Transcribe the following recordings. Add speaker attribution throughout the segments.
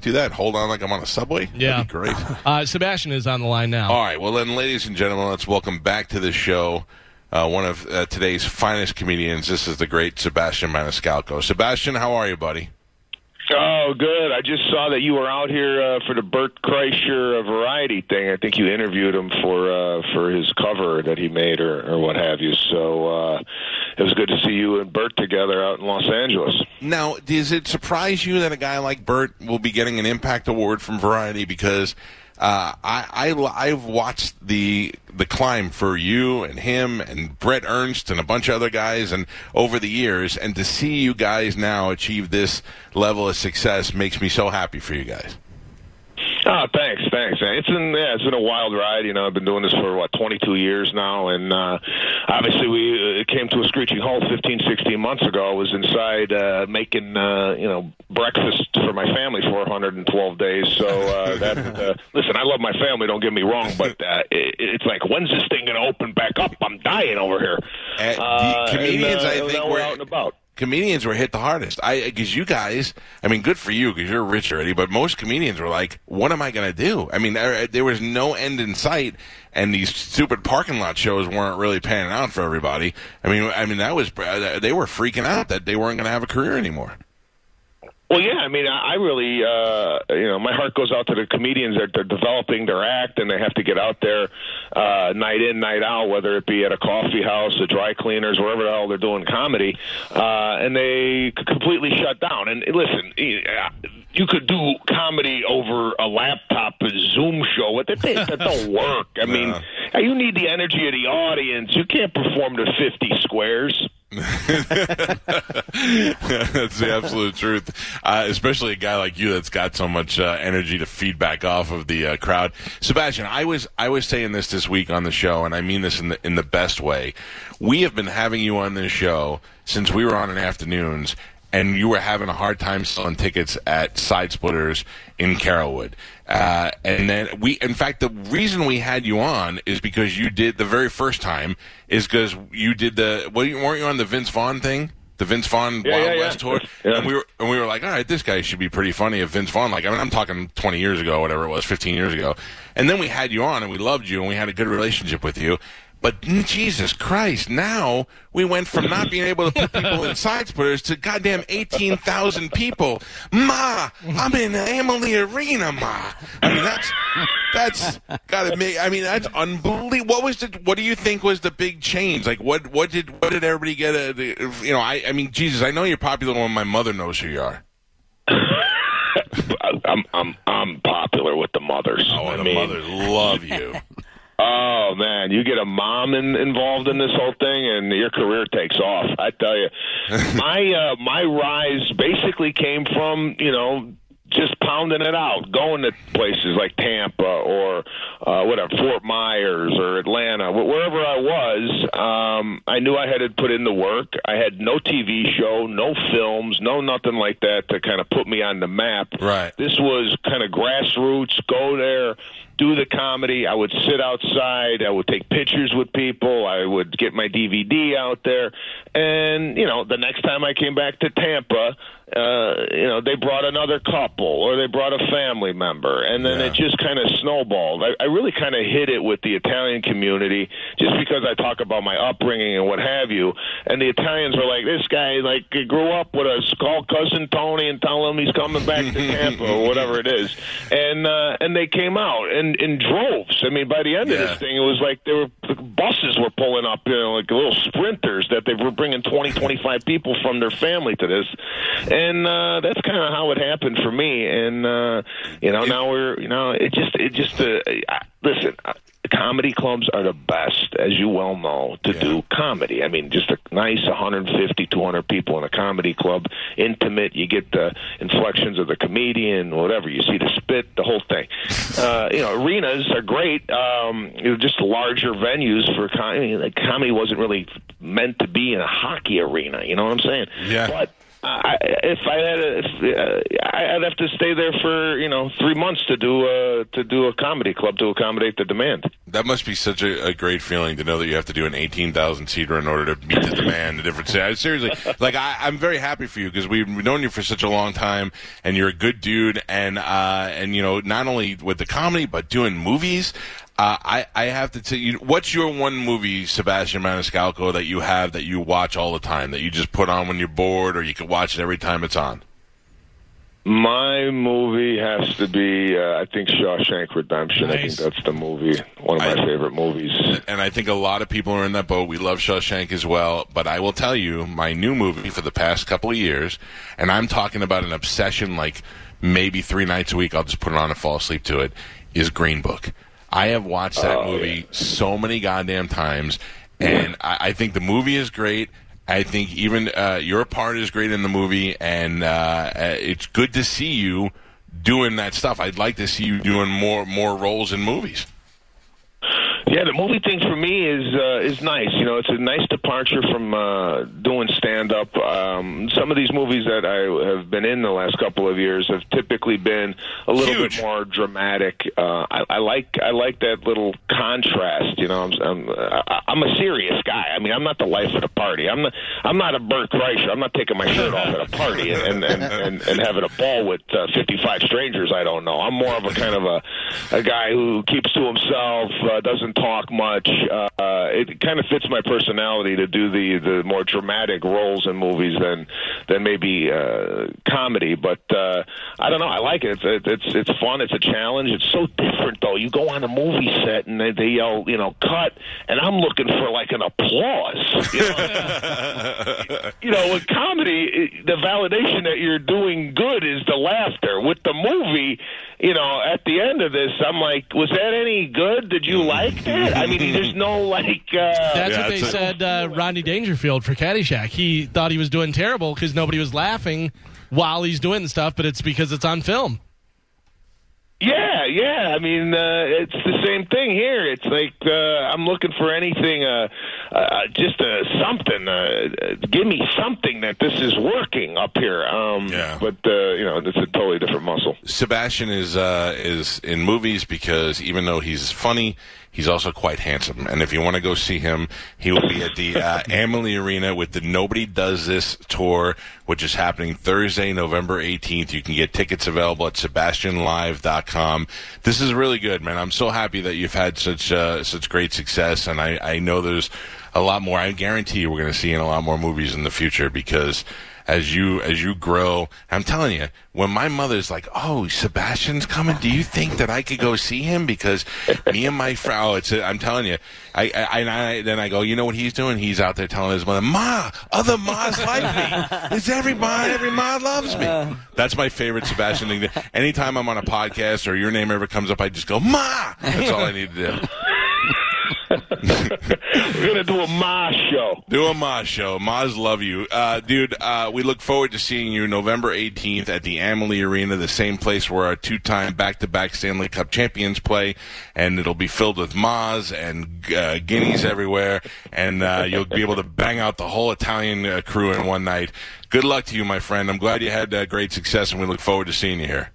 Speaker 1: Do that. Hold on like I'm on a subway.
Speaker 2: Yeah.
Speaker 1: Great.
Speaker 2: Uh, Sebastian is on the line now.
Speaker 1: All right. Well, then, ladies and gentlemen, let's welcome back to the show uh, one of uh, today's finest comedians. This is the great Sebastian Maniscalco. Sebastian, how are you, buddy?
Speaker 3: Oh, good. I just saw that you were out here uh, for the Bert Kreischer uh, variety thing. I think you interviewed him for uh, for his cover that he made, or, or what have you. So uh, it was good to see you and Bert together out in Los Angeles.
Speaker 1: Now, does it surprise you that a guy like Bert will be getting an Impact Award from Variety? Because uh, I, I I've watched the the climb for you and him and Brett Ernst and a bunch of other guys and over the years, and to see you guys now achieve this level of success makes me so happy for you guys.
Speaker 3: Oh, thanks, thanks. It's been yeah, it's been a wild ride. You know, I've been doing this for what 22 years now, and uh, obviously we uh, came to a screeching halt 15, 16 months ago. I was inside uh, making uh, you know breakfast for my family for 112 days. So uh, that uh, listen, I love my family. Don't get me wrong, but uh, it, it's like when's this thing going to open back up? I'm dying over here.
Speaker 1: Uh, the comedians,
Speaker 3: and,
Speaker 1: I
Speaker 3: uh,
Speaker 1: think,
Speaker 3: now
Speaker 1: were
Speaker 3: we're out and about.
Speaker 1: Comedians were hit the hardest. I because you guys, I mean, good for you because you're rich already. But most comedians were like, "What am I going to do?" I mean, there, uh, there was no end in sight, and these stupid parking lot shows weren't really panning out for everybody. I mean, I mean that was uh, they were freaking out that they weren't going to have a career anymore.
Speaker 3: Well, yeah, I mean, I I really, uh, you know, my heart goes out to the comedians that they're developing their act, and they have to get out there uh, night in, night out, whether it be at a coffee house, a dry cleaners, wherever the hell they're doing comedy, uh, and they completely shut down. And listen, you could do comedy over a laptop, a Zoom show. What that, that don't work. I mean, you need the energy of the audience. You can't perform to fifty squares.
Speaker 1: that's the absolute truth. Uh, especially a guy like you that's got so much uh, energy to feed back off of the uh, crowd. Sebastian, I was I was saying this this week on the show, and I mean this in the in the best way. We have been having you on this show since we were on in afternoons, and you were having a hard time selling tickets at Side Splitters in Carrollwood. Uh, and then we, in fact, the reason we had you on is because you did the very first time is because you did the, well, weren't you on the Vince Vaughn thing? The Vince Vaughn
Speaker 3: Yeah,
Speaker 1: Wild
Speaker 3: yeah, yeah.
Speaker 1: West tour,
Speaker 3: Yeah.
Speaker 1: and we were and we were like, all right, this guy should be pretty funny if Vince Vaughn. Like, I mean, I'm talking 20 years ago, whatever it was, 15 years ago, and then we had you on, and we loved you, and we had a good relationship with you. But Jesus Christ, now we went from not being able to put people in side splitters to goddamn 18,000 people. Ma, I'm in the Amalie Arena, ma. I mean, that's, that's gotta make, I mean, that's unbelievable. What was the, what do you think was the big change? Like, what, what did, what did everybody get, a, the- you know, I, I mean, Jesus, I know you're popular when my mother knows who you are.
Speaker 3: I'm I'm I'm popular with the mothers.
Speaker 1: Oh,
Speaker 3: I
Speaker 1: and the
Speaker 3: mean,
Speaker 1: mothers love you.
Speaker 3: Oh man, you get a mom in, involved in this whole thing, and your career takes off. I tell you, my uh, my rise basically came from you know just pounding it out, going to places like Tampa or uh, whatever, Fort Myers or Atlanta, wherever I was. Um, I knew I had to put in the work. I had no TV show, no films, no nothing like that to kind of put me on the map.
Speaker 1: Right.
Speaker 3: This was kind of grassroots. Go there, do the comedy. I would sit outside. I would take pictures with people. I would get my DVD out there. And, you know, the next time I came back to Tampa, uh, you know, they brought another couple or they brought a family member. And then
Speaker 1: Yeah.
Speaker 3: it just kind of snowballed. I, I really kind of hit it with the Italian community just because I talk about my upbringing and what have you. And the Italians were like, this guy, like, grew up with us. Call cousin Tony and tell him he's coming back to Tampa or whatever it is. And, uh, and they came out in, in droves. I mean, by the end of this thing, it was like there were buses were pulling up, you know, like little sprinters that they were bringing 20, 25 people from their family to this. And, uh, that's kind of how it happened for me. And, uh, you know, now we're, you know, it just, it just, uh, listen, comedy clubs are the best, as you well know, to
Speaker 1: Yeah.
Speaker 3: do comedy. I mean, just a nice 150, 200 people in a comedy club, intimate. You get the inflections of the comedian, whatever. You see the spit, the whole thing. Uh, you know, arenas are great. Um, you know, just larger venues for comedy. Comedy wasn't really meant to be in a hockey arena. You know what I'm saying?
Speaker 1: Yeah.
Speaker 3: But I, if I had, a, if, uh, I'd have to stay there for you know three months to do a to do a comedy club to accommodate the demand.
Speaker 1: That must be such a, a great feeling to know that you have to do an 18,000 seater in order to meet the demand. The different I- seriously, like I, I'm very happy for you because we've known you for such a long time, and you're a good dude, and uh, and you know not only with the comedy but doing movies. Uh, I, I have to tell you, what's your one movie, Sebastian Maniscalco, that you have that you watch all the time, that you just put on when you're bored, or you can watch it every time it's on?
Speaker 3: My movie has to be, uh, I think, Shawshank Redemption. I think that's the movie, one of my
Speaker 1: I-
Speaker 3: favorite movies.
Speaker 1: and I think a lot of people are in that boat. We love Shawshank as well, but I will tell you, my new movie for the past couple of years, and I'm talking about an obsession like maybe three nights a week. I'll just put it on and fall asleep to it. Is Green Book. I have watched that
Speaker 3: Oh,
Speaker 1: movie so many goddamn times, and I, I think the movie is great. I think even uh, your part is great in the movie, and uh, uh, it's good to see you doing that stuff. I'd like to see you doing more more roles in movies.
Speaker 3: Yeah, the movie thing for me is uh, is nice. You know, it's a nice departure from uh, doing stand up. Um, some of these movies that I have been in the last couple of years have typically been a little
Speaker 1: Huge.
Speaker 3: bit more dramatic. Uh, I, I like I like that little contrast. You know, I'm I'm, I- I'm a serious guy. I mean, I'm not the life of the party. I'm not I'm not a Bert Kreischer. I'm not taking my shirt off at a party and and, and, and having a ball with uh, 55 strangers I don't know. I'm more of a kind of a a guy who keeps to himself, uh, doesn't talk much. Uh, it kind of fits my personality to do the the more dramatic roles in movies than than maybe uh, comedy. But uh, I don't know. I like it. It's it's it's fun. It's a challenge. It's so different though. You go on a movie set and they, they yell, you know, cut, and I'm looking for like an applause. You know, you know with comedy, the validation that you're doing good is the laughter. With the movie, you know, at the end of this, I'm like, was that any good? Did you like that? I mean, there's no like. Uh,
Speaker 2: That's
Speaker 1: Yeah,
Speaker 2: what they
Speaker 1: it's a-
Speaker 2: said. Uh, Rodney Dangerfield for Caddyshack. He thought he was doing terrible because nobody was laughing while he's doing stuff, but it's because it's on film.
Speaker 3: Yeah, yeah. I mean, uh, it's the same thing here. It's like uh, I'm looking for anything, uh, uh, just uh, something. Uh, uh, give me something that this is working up here. Um,
Speaker 1: Yeah.
Speaker 3: But uh, you know, it's a totally different muscle.
Speaker 1: Sebastian is uh, is in movies because even though he's funny, he's also quite handsome. And if you want to go see him, he will be at the uh, Amalie Arena with the Nobody Does This tour, which is happening Thursday, November 18th. You can get tickets available at SebastianLive.com. This is really good, man. I'm so happy that you've had such uh, such great success, and I, I know there's a lot more. I guarantee you, we're going to see in a lot more movies in the future because as you as you grow. I'm telling you, when my mother's like, "Oh, Sebastian's coming," do you think that I could go see him? Because me and my friend, oh, it's I'm telling you, I, I, and I then I go, you know what he's doing? He's out there telling his mother, "Ma, other mas like me. It's ma every ma loves me." That's my favorite Sebastian thing. Anytime I'm on a podcast or your name ever comes up, I just go, "Ma." That's all I need to do.
Speaker 3: We're gonna do a Ma show.
Speaker 1: Do a Maz show. Maz love you. Uh, dude, uh, we look forward to seeing you November 18th at the Amalie Arena, the same place where our two-time back-to-back Stanley Cup champions play, and it'll be filled with Maz and uh, guineas everywhere, and uh, you'll be able to bang out the whole Italian uh, crew in one night. Good luck to you, my friend. I'm glad you had uh, great success, and we look forward to seeing you here.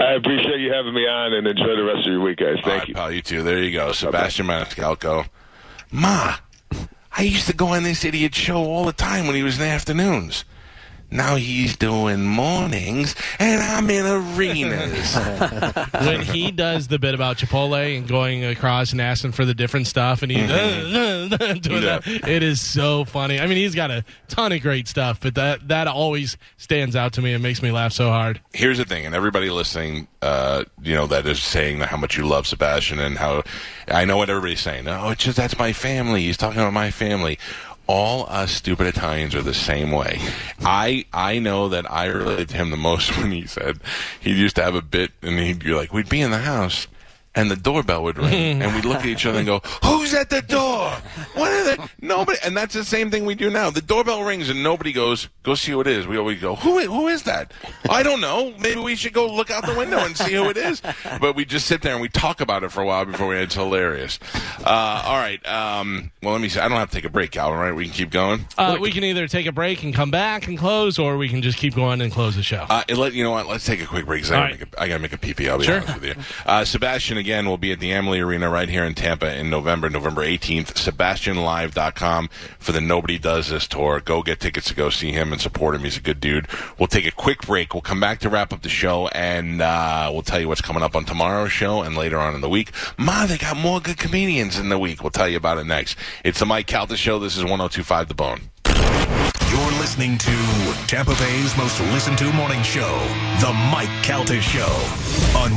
Speaker 3: I appreciate you having me on, and enjoy the rest of your week, guys. Thank
Speaker 1: right,
Speaker 3: you.
Speaker 1: pal. You too. There you go. Sebastian Maniscalco. Ma, I used to go on this idiot show all the time when he was in the afternoons. Now he's doing mornings, and I'm in arenas.
Speaker 2: when he does the bit about Chipotle and going across and asking for the different stuff, and he's doing that, it is so funny. I mean, he's got a ton of great stuff, but that that always stands out to me and makes me laugh so hard.
Speaker 1: Here's the thing, and everybody listening, uh, you know, that is saying how much you love Sebastian and how I know what everybody's saying. Oh, it's just that's my family. He's talking about my family. All us stupid Italians are the same way. I I know that I related to him the most when he said he used to have a bit, and he'd be like, we'd be in the house, and the doorbell would ring, and we'd look at each other and go, "Who's at the door? What are they? Nobody." And that's the same thing we do now. The doorbell rings, and nobody goes, "Go see who it is." We always go, "Who? Who is that? I don't know. Maybe we should go look out the window and see who it is." But we just sit there and we talk about it for a while before we. It's hilarious. Uh, all right. Um, well, let me see. I don't have to take a break, Calvin. Right? We can keep going.
Speaker 2: Uh, we can either take a break and come back and close, or we can just keep going and close the show.
Speaker 1: Uh, let, you know what? Let's take a quick break. I, gotta
Speaker 2: right.
Speaker 1: make a, I gotta make a pee pee. I'll be
Speaker 2: Sure.
Speaker 1: honest with you. Uh, Sebastian again will be at the Amalie Arena right here in Tampa in November, November 18th. SebastianLive.com for the Nobody Does This tour. Go get tickets to go see him and support him. He's a good dude. We'll take a quick break. We'll come back to wrap up the show and uh, we'll tell you what's coming up on tomorrow's show and later on in the week. Ma, they got more good comedians in the week. We'll tell you about it next. It's the Mike Calta Show. This is 1025 The Bone.
Speaker 4: You're listening to Tampa Bay's most listened to morning show, The Mike Calta Show on